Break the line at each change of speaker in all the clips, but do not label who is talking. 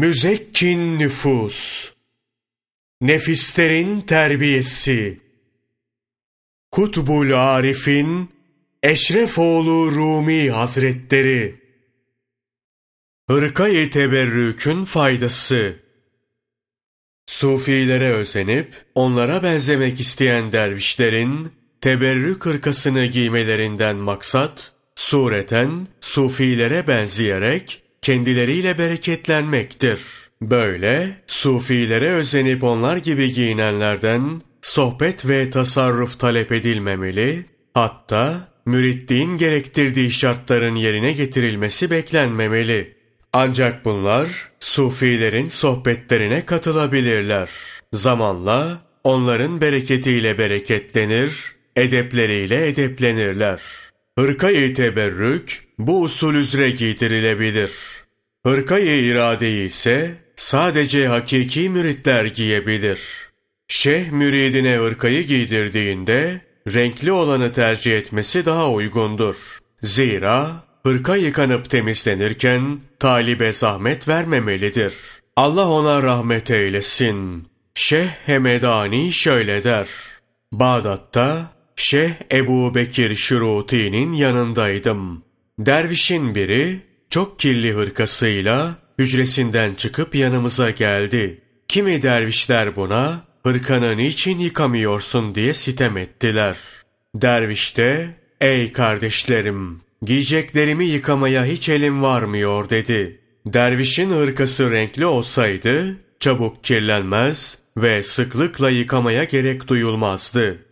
Müzekkin nüfus, nefislerin terbiyesi, Kutbul Arif'in Eşrefoğlu Rumi Hazretleri, Hırkayı teberrükün faydası, Sufilere özenip onlara benzemek isteyen dervişlerin teberrük hırkasını giymelerinden maksat, sureten sufilere benzeyerek kendileriyle bereketlenmektir. Böyle sufilere özenip onlar gibi giyinenlerden sohbet ve tasarruf talep edilmemeli, hatta müritliğin gerektirdiği şartların yerine getirilmesi beklenmemeli. Ancak bunlar sufilerin sohbetlerine katılabilirler. Zamanla onların bereketiyle bereketlenir, edepleriyle edeplenirler. Hırkayı teberrük bu usul üzere giydirilebilir. Hırkayı iradeyi ise sadece hakiki müritler giyebilir. Şeyh müridine hırkayı giydirdiğinde renkli olanı tercih etmesi daha uygundur. Zira hırka yıkanıp temizlenirken talibe zahmet vermemelidir. Allah ona rahmet eylesin. Şeyh Hemedani şöyle der. Bağdat'ta Şeyh Ebu Bekir Şuruti'nin yanındaydım. Dervişin biri çok kirli hırkasıyla hücresinden çıkıp yanımıza geldi. Kimi dervişler buna hırkanı niçin yıkamıyorsun diye sitem ettiler. Derviş de ey kardeşlerim giyeceklerimi yıkamaya hiç elim varmıyor dedi. Dervişin hırkası renkli olsaydı çabuk kirlenmez ve sıklıkla yıkamaya gerek duyulmazdı.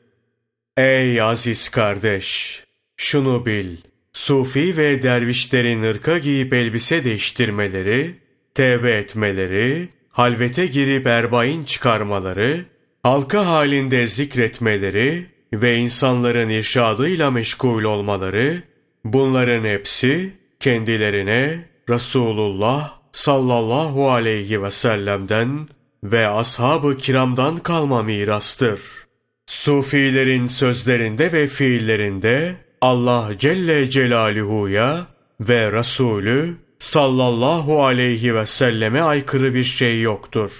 Ey aziz kardeş! Şunu bil, Sufi ve dervişlerin ırka giyip elbise değiştirmeleri, tevbe etmeleri, halvete girip erbain çıkarmaları, halka halinde zikretmeleri ve insanların irşadıyla meşgul olmaları, bunların hepsi kendilerine Resulullah sallallahu aleyhi ve sellem'den ve ashab-ı kiramdan kalma mirastır. Sufilerin sözlerinde ve fiillerinde Allah Celle Celaluhu'ya ve Resulü sallallahu aleyhi ve selleme aykırı bir şey yoktur.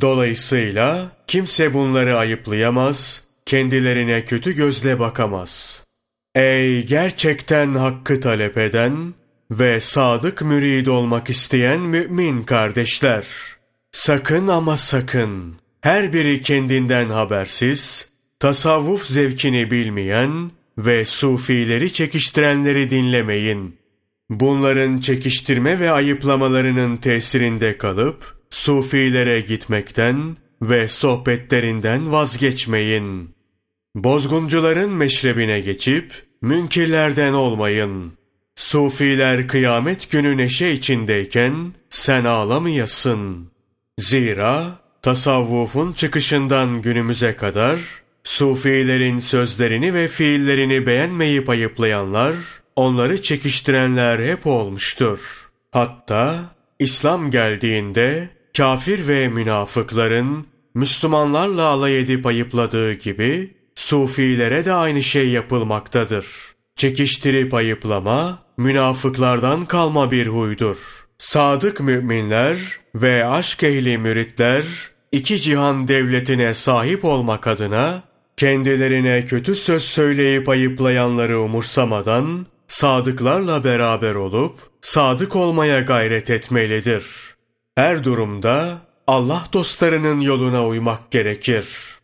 Dolayısıyla kimse bunları ayıplayamaz, kendilerine kötü gözle bakamaz. Ey gerçekten hakkı talep eden ve sadık mürid olmak isteyen mümin kardeşler! Sakın ama sakın, her biri kendinden habersiz, tasavvuf zevkini bilmeyen ve sufileri çekiştirenleri dinlemeyin. Bunların çekiştirme ve ayıplamalarının tesirinde kalıp, sufilere gitmekten ve sohbetlerinden vazgeçmeyin. Bozguncuların meşrebine geçip, münkirlerden olmayın. Sufiler kıyamet günü neşe içindeyken, sen ağlamayasın. Zira, tasavvufun çıkışından günümüze kadar, Sufilerin sözlerini ve fiillerini beğenmeyip ayıplayanlar, onları çekiştirenler hep olmuştur. Hatta İslam geldiğinde kafir ve münafıkların Müslümanlarla alay edip ayıpladığı gibi Sufilere de aynı şey yapılmaktadır. Çekiştirip ayıplama münafıklardan kalma bir huydur. Sadık müminler ve aşk ehli müritler iki cihan devletine sahip olmak adına kendilerine kötü söz söyleyip ayıplayanları umursamadan sadıklarla beraber olup sadık olmaya gayret etmelidir. Her durumda Allah dostlarının yoluna uymak gerekir.''